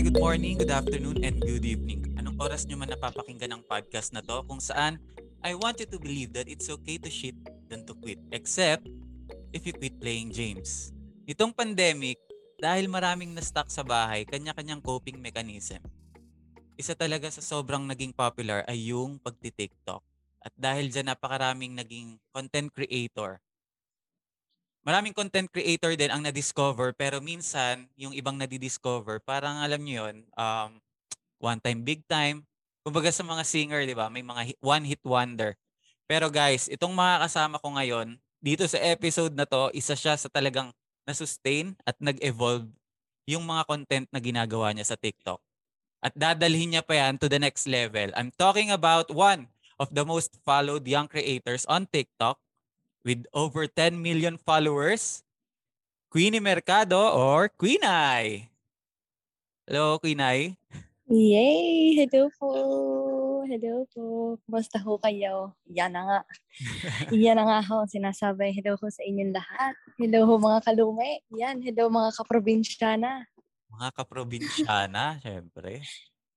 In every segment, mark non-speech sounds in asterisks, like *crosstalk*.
Hi, good morning, good afternoon, and good evening. Anong oras nyo man napapakinggan ng podcast na to kung saan I want you to believe that it's okay to shit than to quit. Except if you quit playing James. Itong pandemic, dahil maraming na-stuck sa bahay, kanya-kanyang coping mechanism. Isa talaga sa sobrang naging popular ay yung pagti-TikTok. At dahil dyan napakaraming naging content creator maraming content creator din ang na-discover pero minsan yung ibang nadi-discover parang alam niyo yun um, one time big time. Kumbaga sa mga singer di ba may mga hit, one hit wonder. Pero guys itong mga kasama ko ngayon dito sa episode na to isa siya sa talagang na-sustain at nag-evolve yung mga content na ginagawa niya sa TikTok. At dadalhin niya pa yan to the next level. I'm talking about one of the most followed young creators on TikTok with over 10 million followers, Queenie Mercado or Queenay. Hello, Queenay. Yay! Hello po! Hello po! Kumusta ho kayo? Yan na nga. *laughs* Yan na nga ho. Sinasabi, hello ho sa inyong lahat. Hello ho mga kalume. Yan, hello mga kaprobinsyana. Mga kaprobinsyana, syempre.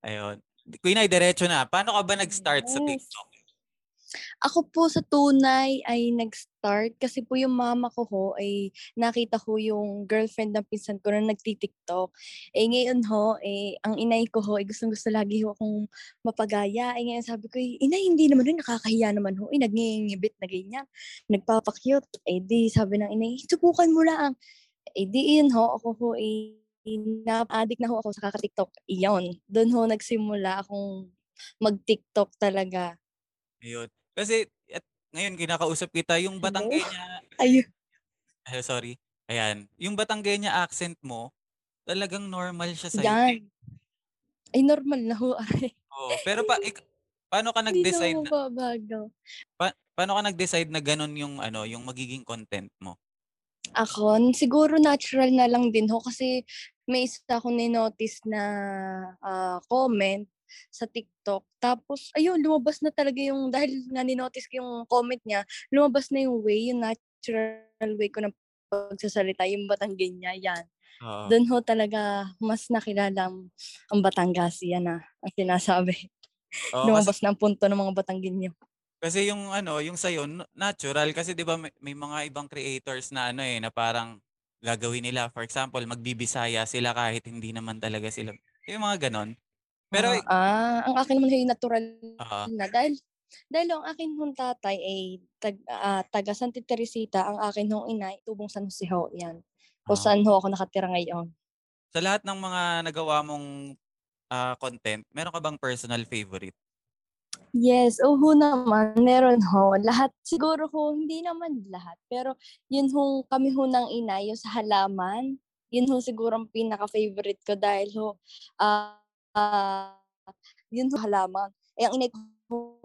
Ayun. Queenay, diretso na. Paano ka ba nag-start yes. sa TikTok? Ako po sa tunay ay nag-start kasi po yung mama ko ho ay nakita ko yung girlfriend ng pinsan ko na nagti-TikTok. Eh ngayon ho, eh, ang inay ko ho, eh, gustong gusto lagi ho akong mapagaya. Eh ngayon sabi ko, eh, inay hindi naman rin, nakakahiya naman ho. Eh nagngingibit na ganyan, nagpapakyut. Eh di sabi ng inay, subukan mo lang. Eh di yun ho, ako ho eh, na-addict na ho ako sa kaka-TikTok. Iyon, doon ho nagsimula akong mag-TikTok talaga. Ayun. Kasi at ngayon kinakausap kita yung Batanggenya. Ayun. Ay, sorry. Ayan. Yung Batanggenya accent mo, talagang normal siya sa Yan. Ay, normal na ho. Oo. Pero pa, ik, paano ka nag-decide na babago. Pa, paano ka nag-decide na ganun yung ano, yung magiging content mo? Ako, siguro natural na lang din ho kasi may isa akong ni-notice na uh, comment sa TikTok. Tapos, ayun, lumabas na talaga yung, *laughs* dahil nga ni-notice ko yung comment niya, lumabas na yung way, yung natural way ko ng pagsasalita, yung Batanggenya, yan. Uh, Doon ho talaga mas nakilala ang Batangas, yan na, ang sinasabi. *laughs* Uh, lumabas kasi, na ang punto ng mga Batanggenyo. Kasi yung ano, yung sayo, natural. Kasi di ba may, may mga ibang creators na ano eh, na parang gagawin nila. For example, magbibisaya sila kahit hindi naman talaga sila. Yung mga ganon. Pero ah, ah, ang akin naman ay natural uh, na dahil dahil ang akin hong tatay ay tag, uh, taga Santa Teresita, ang akin hong ina ay tubong San Jose ho, yan. Kung uh, saan ho ako nakatira ngayon. Sa lahat ng mga nagawa mong uh, content, meron ka bang personal favorite? Yes, oo naman, meron ho. Lahat, siguro ho, hindi naman lahat. Pero yun ho, kami ho ng ina, yung sa halaman, yun ho siguro ang pinaka-favorite ko dahil ho, uh, ah, yun yung halaman. Eh, ang inay ko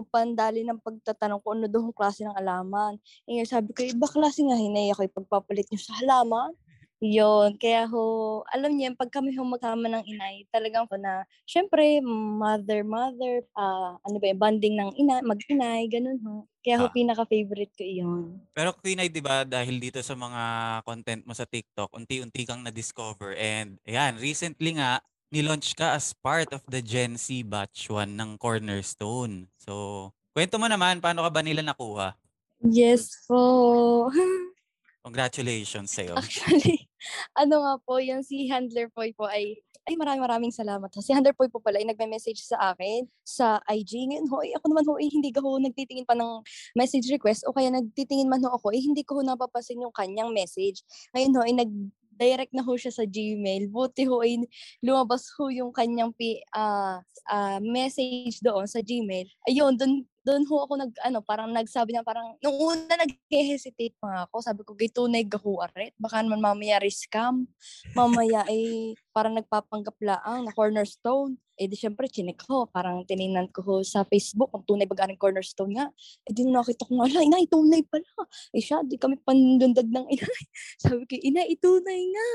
pandali ng pagtatanong ko ano daw yung klase ng halaman. Eh, sabi ko, iba klase nga hinay ako ipagpapalit niyo sa halaman. Yun. Kaya ho, alam niyo, pag kami ho magkama ng inay, talagang ko na, syempre, mother, mother, uh, ano ba yung bonding ng ina, mag-inay, ganun ho. Kaya ho, ah. pinaka-favorite ko iyon. Pero Queen di ba, dahil dito sa mga content mo sa TikTok, unti-unti kang na-discover. And, ayan, recently nga, nilaunch ka as part of the Gen Z Batch 1 ng Cornerstone. So, kwento mo naman, paano ka ba nila nakuha? Yes po. *laughs* Congratulations sa'yo. Actually, *laughs* ano nga po, yung si Handler Poy po ay, ay maraming maraming salamat. Si Handler Poy po pala ay nagme-message sa akin sa IG. Ngayon ho, ako naman ho, eh, hindi ko nagtitingin pa ng message request o kaya nagtitingin man ho ako, eh, hindi ko ho napapasin yung kanyang message. Ngayon ho, ay nag direct na ho siya sa Gmail. Buti ho ay lumabas ho yung kanyang pi, uh, uh, message doon sa Gmail. Ayun, doon doon ho ako nag ano parang nagsabi na parang nung una nag-hesitate pa ako sabi ko gay tunay gaho aret baka naman mamaya scam mamaya ay parang nagpapanggap laang na cornerstone eh di syempre, chinek ko. Parang tinignan ko ho sa Facebook kung tunay ba galing cornerstone nga. Eh di nakita ko nga, inay, tunay pala. Eh siya, di kami pandundag ng inay. *laughs* Sabi ko, inay, itunay nga.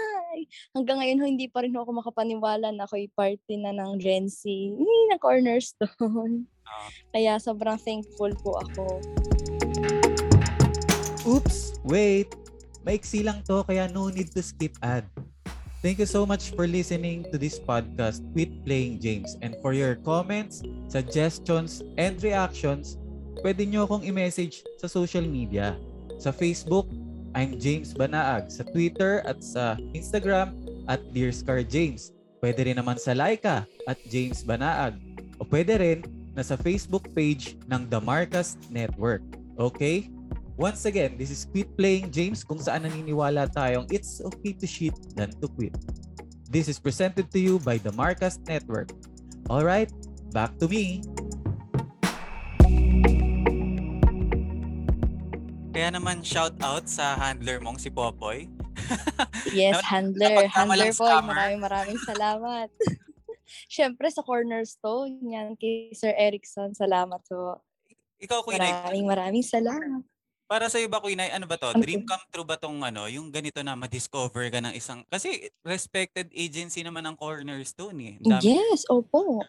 Hanggang ngayon ho, hindi pa rin ho ako makapaniwala na ako'y party na ng Gen Z. Hindi na cornerstone. Uh, *laughs* Kaya sobrang thankful po ako. Oops, wait. Maiksi lang to kaya no need to skip ad. Thank you so much for listening to this podcast, Quit Playing James. And for your comments, suggestions, and reactions, pwede nyo akong i-message sa social media. Sa Facebook, I'm James Banaag. Sa Twitter at sa Instagram, at Dear Scar James. Pwede rin naman sa Laika at James Banaag. O pwede rin na sa Facebook page ng The Marcus Network. Okay? Once again, this is Quit Playing James kung saan naniniwala tayong it's okay to shit than to quit. This is presented to you by the Marcus Network. Alright, back to me. Kaya naman shout out sa handler mong si Popoy. *laughs* Yes, handler. Handler scammer. Maraming maraming *laughs* salamat. Siyempre sa cornerstone yan kay Sir Erickson. Salamat po. Ikaw, Ay, Maraming maraming salamat. Para sa iyo ba, Queen Ay, ano ba to? Ano Dream come true ba tong ano, yung ganito na ma-discover ka ng isang, kasi respected agency naman ang Cornerstone eh. Dami- Yes, opo.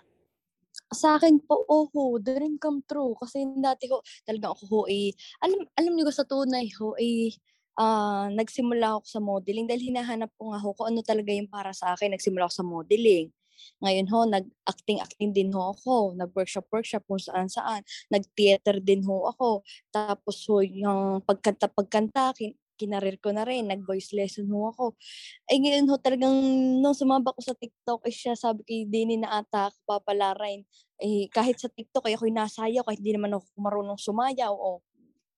Sa akin po, oho, dream come true. Kasi dati ho, talagang ako ho eh, alam, alam niyo sa tunay ho eh, ah, nagsimula ako sa modeling dahil hinahanap ko nga ho kung ano talaga yung para sa akin. Nagsimula ako sa modeling. Ngayon ho, nag-acting-acting din ho ako. Nag-workshop-workshop kung saan-saan. Nag-theater din ho ako. Tapos ho, yung pagkanta-pagkanta, kin- kinarir ko na rin. Nag-voice lesson ho ako. Ay ngayon ho, talagang nung sumaba ko sa TikTok, eh siya sabi kay Denny na ata ako papalarain. Eh, kahit sa TikTok, ay ako'y nasayaw, kahit di naman ako marunong sumayaw. O,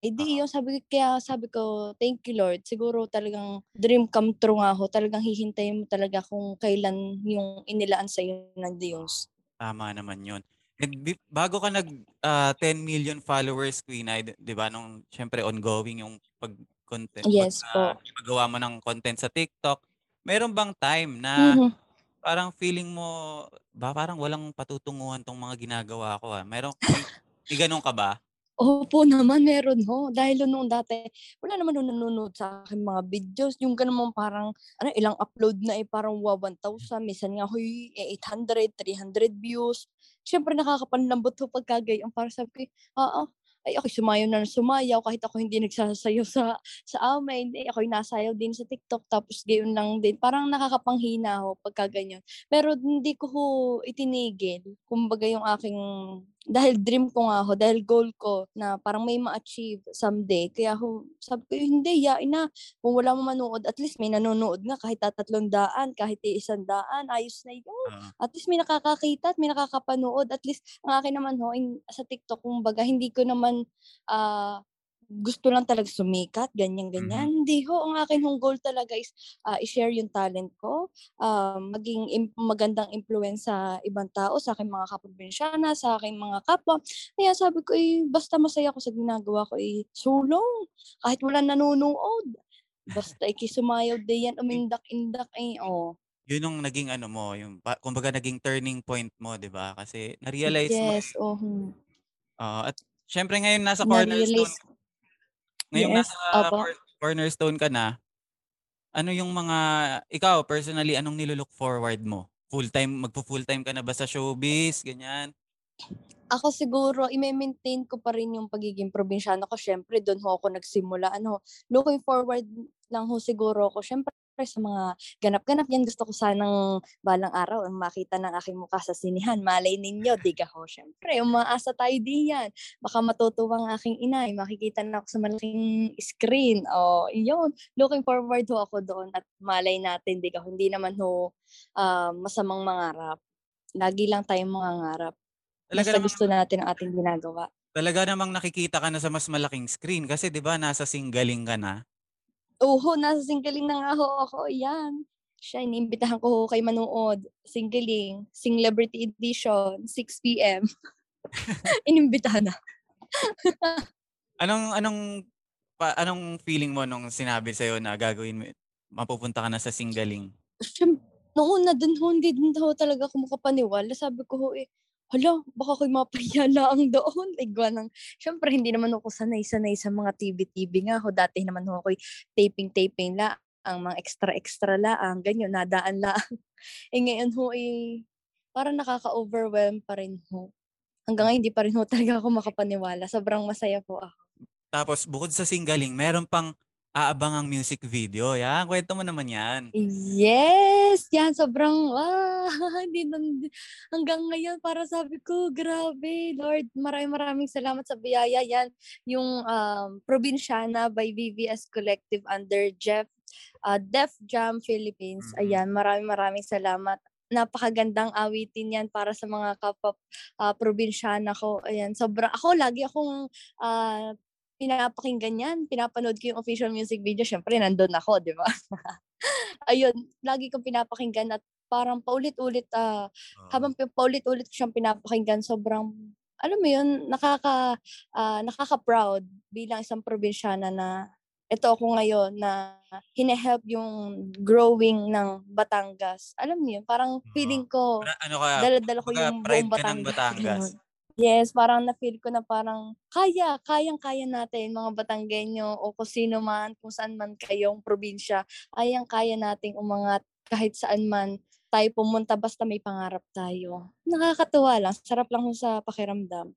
eh di yun, sabi, ko- kaya sabi ko, thank you Lord. Siguro talagang dream come true nga ho. Talagang hihintayin mo talaga kung kailan yung inilaan sa iyo ng Diyos. Tama naman yun. And bago ka nag ah, 10 million followers, Queen Ay, di ba, nung syempre ongoing yung pag-content, Yes pag, po. pagawa mo ng content sa TikTok, meron bang time na Mhm. parang feeling mo, ba parang walang patutunguhan tong mga ginagawa ko ah. Meron, may, may ganun ka ba? Opo naman, meron ho. Dahil nung dati, wala naman nung nanonood sa akin mga videos. Yung ganun parang, ano, ilang upload na eh, parang wa 1,000. Minsan nga, huy, eh, 800, 300 views. Siyempre, nakakapanlambot ho pagka gayon. Para sabi ko, ah, ay ako sumayaw na sumayaw kahit ako hindi nagsasayaw sa sa amin eh ako nasayaw din sa TikTok tapos gayon lang din parang nakakapanghina ho pagka pero hindi ko ho itinigil kumbaga yung aking dahil dream ko nga ho, dahil goal ko na parang may ma-achieve someday. Kaya ho, sabi ko, hindi, yain na. Kung wala mo manood, at least may nanonood nga kahit tatlong daan, kahit isang daan, ayos na yun. Ah, At least may nakakakita at may nakakapanood. At least, ang akin naman ho, in, sa TikTok, kumbaga, hindi ko naman ah, gusto lang talaga sumikat, ganyan-ganyan. Hindi ho, ang akin hong goal talaga is ah, i-share yung talent ko, ah, maging im- magandang influence sa ibang tao, sa aking mga kaprobinsyana, sa aking mga kapwa. Kaya sabi ko, eh, basta masaya ko sa ginagawa ko, eh, sulong. Kahit wala nanonood. Basta ikisumayaw din yan, umindak-indak, eh, oh. yun yung naging ano mo, yung kumbaga naging turning point mo, 'di ba? Kasi na-realize mo Yes, oh. ah, at syempre ngayon nasa cornerstone Ngayong Yes, nasa opo. cor- cornerstone ka na, ano yung mga, ikaw personally, anong nilook forward mo? Full time, magpo-full time ka na ba sa showbiz, ganyan? Ako siguro, i-maintain ko pa rin yung pagiging probinsyano ko. Siyempre, doon ho ako nagsimula. Ano, looking forward lang ho siguro ako. Siyempre, sa mga ganap-ganap yan, gusto ko sanang balang araw ang makita ng aking mukha sa sinihan. Malay ninyo, di ka ho. Siyempre, umaasa tayo diyan. Baka matutuwa ang aking inay. Makikita na ako sa malaking screen. O, yun. Looking forward ho ako doon. At malay natin, di ka ho. Hindi naman ho ah, masamang mangarap. Lagi lang tayong mangangarap. Talaga Basta gusto natin ang ating ginagawa. talaga namang nakikita ka na sa mas malaking screen kasi 'di ba nasa singgaling ka na. Oo, nasa singgaling na nga ho ako. Yan. Siya, iniimbitahan ko ho kay manood. Singgaling. Celebrity Edition. 6 p.m. *laughs* Inimbitahan na. *laughs* Anong anong pa, anong feeling mo nung sinabi sa na gagawin mo mapupunta ka na sa singgaling? Siyem- Noong una dun ho, hindi din ho talaga ako makapaniwala. Sabi ko ho eh, hala, baka ako'y mapahiya lang doon. Igwa ng, syempre hindi naman ako sanay-sanay sa mga TV-TV nga ho. Dati naman ho ako'y taping-taping la ang mga extra-extra laang, ganyan, nadaan lang. *laughs* eh ngayon ho eh, parang nakaka-overwhelm pa rin ho. Hanggang ngayon, hindi pa rin ho talaga ako makapaniwala. Sobrang masaya po ako. Tapos bukod sa singgaling, meron pang aabangang music video. Yan, kwento mo naman yan. Yes! Yan, sobrang, ah, *laughs* hindi hanggang ngayon, para sabi ko, grabe, Lord, maraming maraming salamat sa biyaya. Yan, yung um, Probinsyana by VVS Collective under Jeff, uh, Def Jam Philippines. Mhm. Ayan, maraming maraming salamat. Napakagandang awitin yan para sa mga kapwa uh, probinsyana ko. Ayan, sobrang, ako lagi akong ah, pinapakinggan yan. Pinapanood ko yung official music video. Siyempre, nandun ako, di ba? *laughs* Ayun, lagi kong pinapakinggan at parang paulit-ulit, ah, Oo. habang paulit-ulit ko siyang pinapakinggan, sobrang, alam mo yun, nakaka, ah, nakaka-proud bilang isang probinsyana na ito ako ngayon na hine-help yung growing ng Batangas. Alam yun, parang feeling ko, ano ka, dala-dala ko yung buong Batangas. *laughs* Batangas. Yes, parang na-feel ko na parang kaya, kayang-kaya natin mga Batanggenyo o kung sino man, kung saan man kayong probinsya, kayang-kaya nating umangat kahit saan man tayo pumunta basta may pangarap tayo. Nakakatuwa lang, sarap lang sa pakiramdam.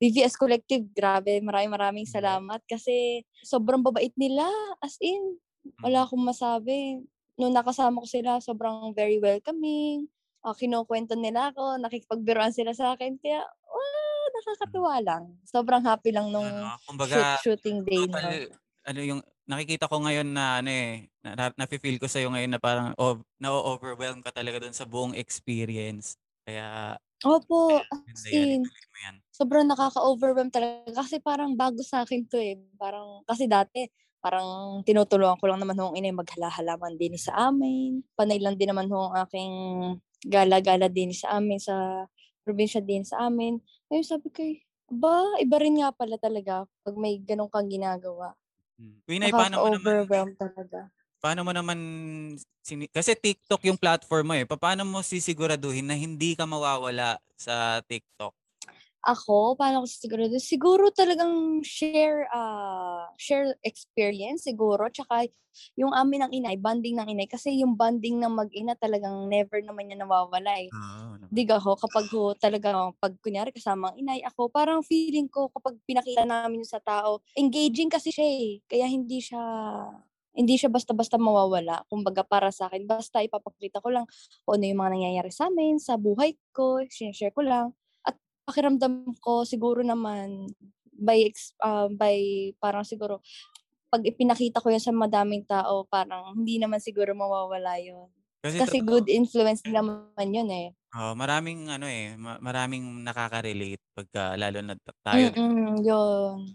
VVS Collective, grabe, maraming maraming salamat kasi sobrang babait nila, as in, wala akong masabi. Nung nakasama ko sila, sobrang very welcoming. Uh, kinukwento nila ako, nakikipagbiruan sila sa akin. Kaya, ah, nakakatuwa lang. Sobrang happy lang nung Ano, shoot, kumbaga, shooting day. total, No? ano yung, nakikita ko ngayon na ano eh, na, na, nafe-feel ko sa'yo ngayon na parang oh, na-overwhelm ka talaga dun sa buong experience. Kaya, Opo, as in, sobrang nakaka-overwhelm talaga. Kasi parang bago sa akin to eh. Parang, kasi dati, parang tinutulungan ko lang naman ho ang inay maghala-halaman din sa amin. Panay lang din naman ho ang aking gala-gala din sa amin, sa probinsya din sa amin. Ngayon sabi ko, ba, iba rin nga pala talaga pag may ganun kang ginagawa. Hmm. Winay, paano mo naman, talaga. paano mo naman, sini- kasi TikTok yung platform mo eh, Pa- paano mo sisiguraduhin na hindi ka mawawala sa TikTok? Ako, paano ko siguro? Siguro talagang share ah share experience siguro tsaka yung amin ng inay, bonding ng inay kasi yung bonding ng mag-ina talagang never naman yan nawawala eh. Oo. naman. Diga ho, kapag ho talaga, pag kunyari kasama ang inay ako, parang feeling ko kapag pinakita namin sa tao, engaging kasi siya eh. Kaya hindi siya, hindi siya basta-basta mawawala. Kumbaga para sa akin, basta ipapakita ko lang kung ano yung mga nangyayari sa amin, sa buhay ko, sinishare ko lang. At pakiramdam ko siguro naman, by, ex- ah, by parang siguro, pag ipinakita ko yun sa madaming tao, parang hindi naman siguro mawawala yun. Kasi, Kasi good influence din naman yun eh. oh, maraming ano eh, ma- maraming nakaka-relate pagka lalo na tayo, Mm, yun.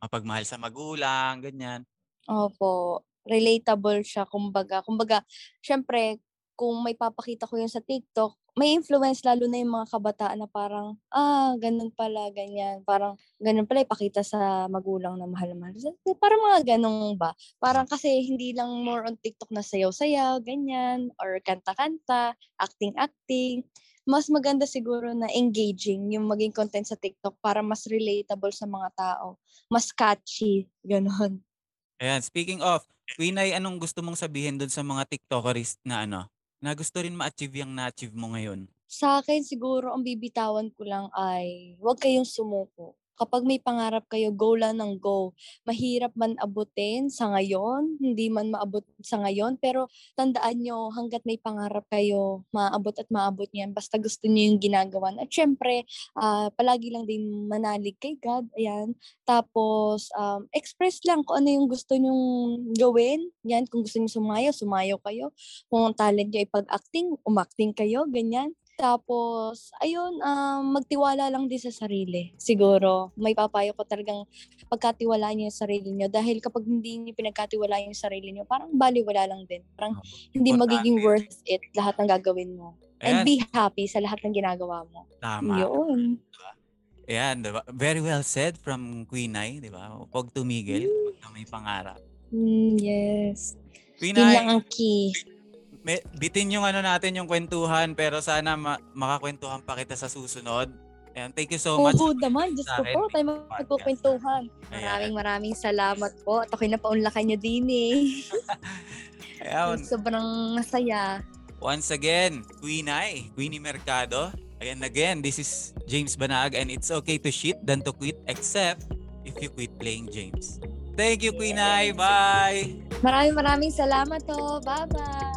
mapagmahal sa magulang, ganyan. Opo. Relatable siya, kumbaga. Kumbaga, syempre, kung may papakita ko yun sa TikTok, may influence lalo na yung mga kabataan na parang, ah, ganun pala, ganyan. Parang, ganun pala, ipakita sa magulang na mahal mahal. Parang mga ganun ba? Parang kasi hindi lang more on TikTok na sayaw-sayaw, ganyan, or kanta-kanta, acting-acting. Mas maganda siguro na engaging yung maging content sa TikTok para mas relatable sa mga tao. Mas catchy, ganun. Ayan, speaking of, Winay, anong gusto mong sabihin dun sa mga TikTokers na ano, na gusto rin ma-achieve yung na-achieve mo ngayon? Sa akin siguro ang bibitawan ko lang ay huwag kayong sumuko. Kapag may pangarap kayo, go lang ng go. Mahirap man abutin sa ngayon, hindi man maabot sa ngayon, pero tandaan nyo, hanggat may pangarap kayo, maabot at maabot niyan, basta gusto niyo yung ginagawa. At syempre, ah, palagi lang din manalig kay God, ayan. Tapos, um, express lang kung ano yung gusto nyong gawin. Yan, kung gusto niyo sumayaw, sumayaw kayo. Kung talent nyo ay pag-acting, umacting kayo, ganyan. Tapos, ayun, um, magtiwala lang din sa sarili. Siguro, may papayo ko talagang pagkatiwalaan niyo yung sarili niyo. Dahil kapag hindi niyo pinagkatiwalaan yung sarili niyo, parang baliwala lang din. Parang hindi magiging worth it lahat ng gagawin mo. Ayan, And be happy sa lahat ng ginagawa mo. tama. Yun. Ayan, diba? Very well said from Queen Ay, di ba? Huwag tumigil, pagka may pangarap. Mm, yes. Queen Yun Ay, lang ang key. May, bitin yung ano natin, yung kwentuhan, pero sana ma- makakwentuhan pa kita sa susunod. Ayan, thank you so much. Oo naman, Diyos ko po, tayo. Ayan. Maraming maraming salamat po. At ako'y napaunlakan nyo din eh. *laughs* Ayan, Sobrang masaya. once again, Queen Ay, Queenie Mercado. Again, again, this is James Banag and it's okay to shit than to quit except if you quit playing James. Thank you, Queen Ai. Bye! Maraming maraming salamat to. Bye-bye!